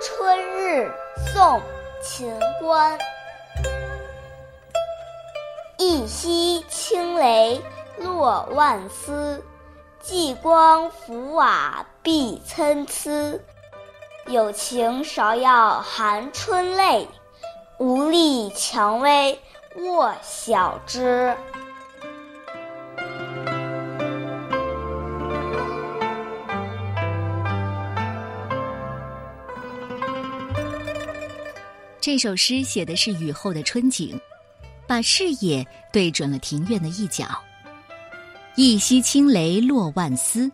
春日，宋·秦观。一夕清雷落万丝，霁光浮瓦碧参差。有情芍药含春泪，无力蔷薇卧晓枝。这首诗写的是雨后的春景，把视野对准了庭院的一角。一夕清雷落万丝，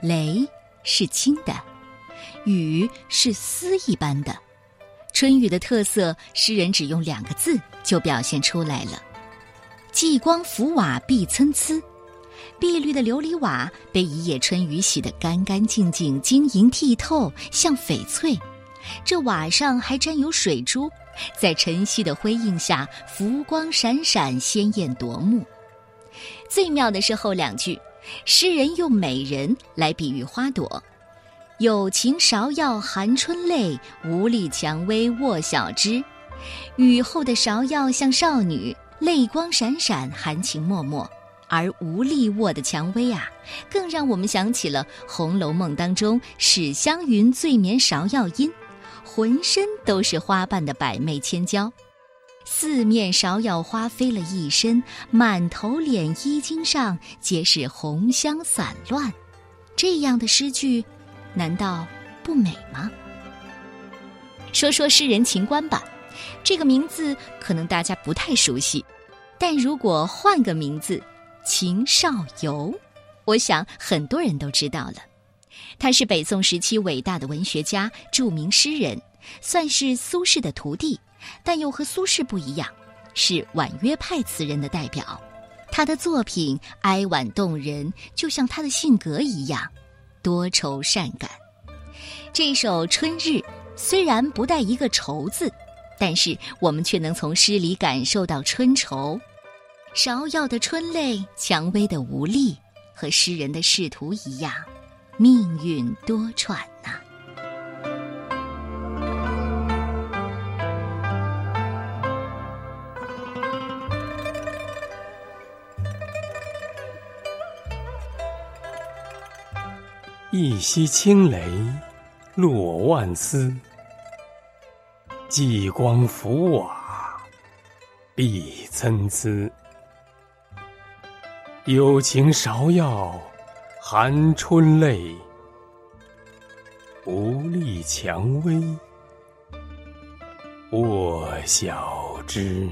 雷是轻的，雨是丝一般的。春雨的特色，诗人只用两个字就表现出来了：霁光浮瓦碧参差。碧绿的琉璃瓦被一夜春雨洗得干干净净、晶莹剔透，像翡翠。这瓦上还沾有水珠，在晨曦的辉映下，浮光闪闪，鲜艳夺目。最妙的是后两句，诗人用美人来比喻花朵：“有情芍药含春泪，无力蔷薇卧晓枝。”雨后的芍药像少女，泪光闪闪，含情脉脉；而无力卧的蔷薇啊，更让我们想起了《红楼梦》当中史湘云醉眠芍药阴。浑身都是花瓣的百媚千娇，四面芍药花飞了一身，满头脸衣襟上皆是红香散乱。这样的诗句，难道不美吗？说说诗人秦观吧，这个名字可能大家不太熟悉，但如果换个名字，秦少游，我想很多人都知道了。他是北宋时期伟大的文学家、著名诗人，算是苏轼的徒弟，但又和苏轼不一样，是婉约派词人的代表。他的作品哀婉动人，就像他的性格一样，多愁善感。这首《春日》虽然不带一个“愁”字，但是我们却能从诗里感受到春愁。芍药的春泪，蔷薇的无力，和诗人的仕途一样。命运多舛呐！一夕清雷落万丝，霁光浮瓦碧参差。有情芍药。含春泪，无力蔷薇卧晓枝。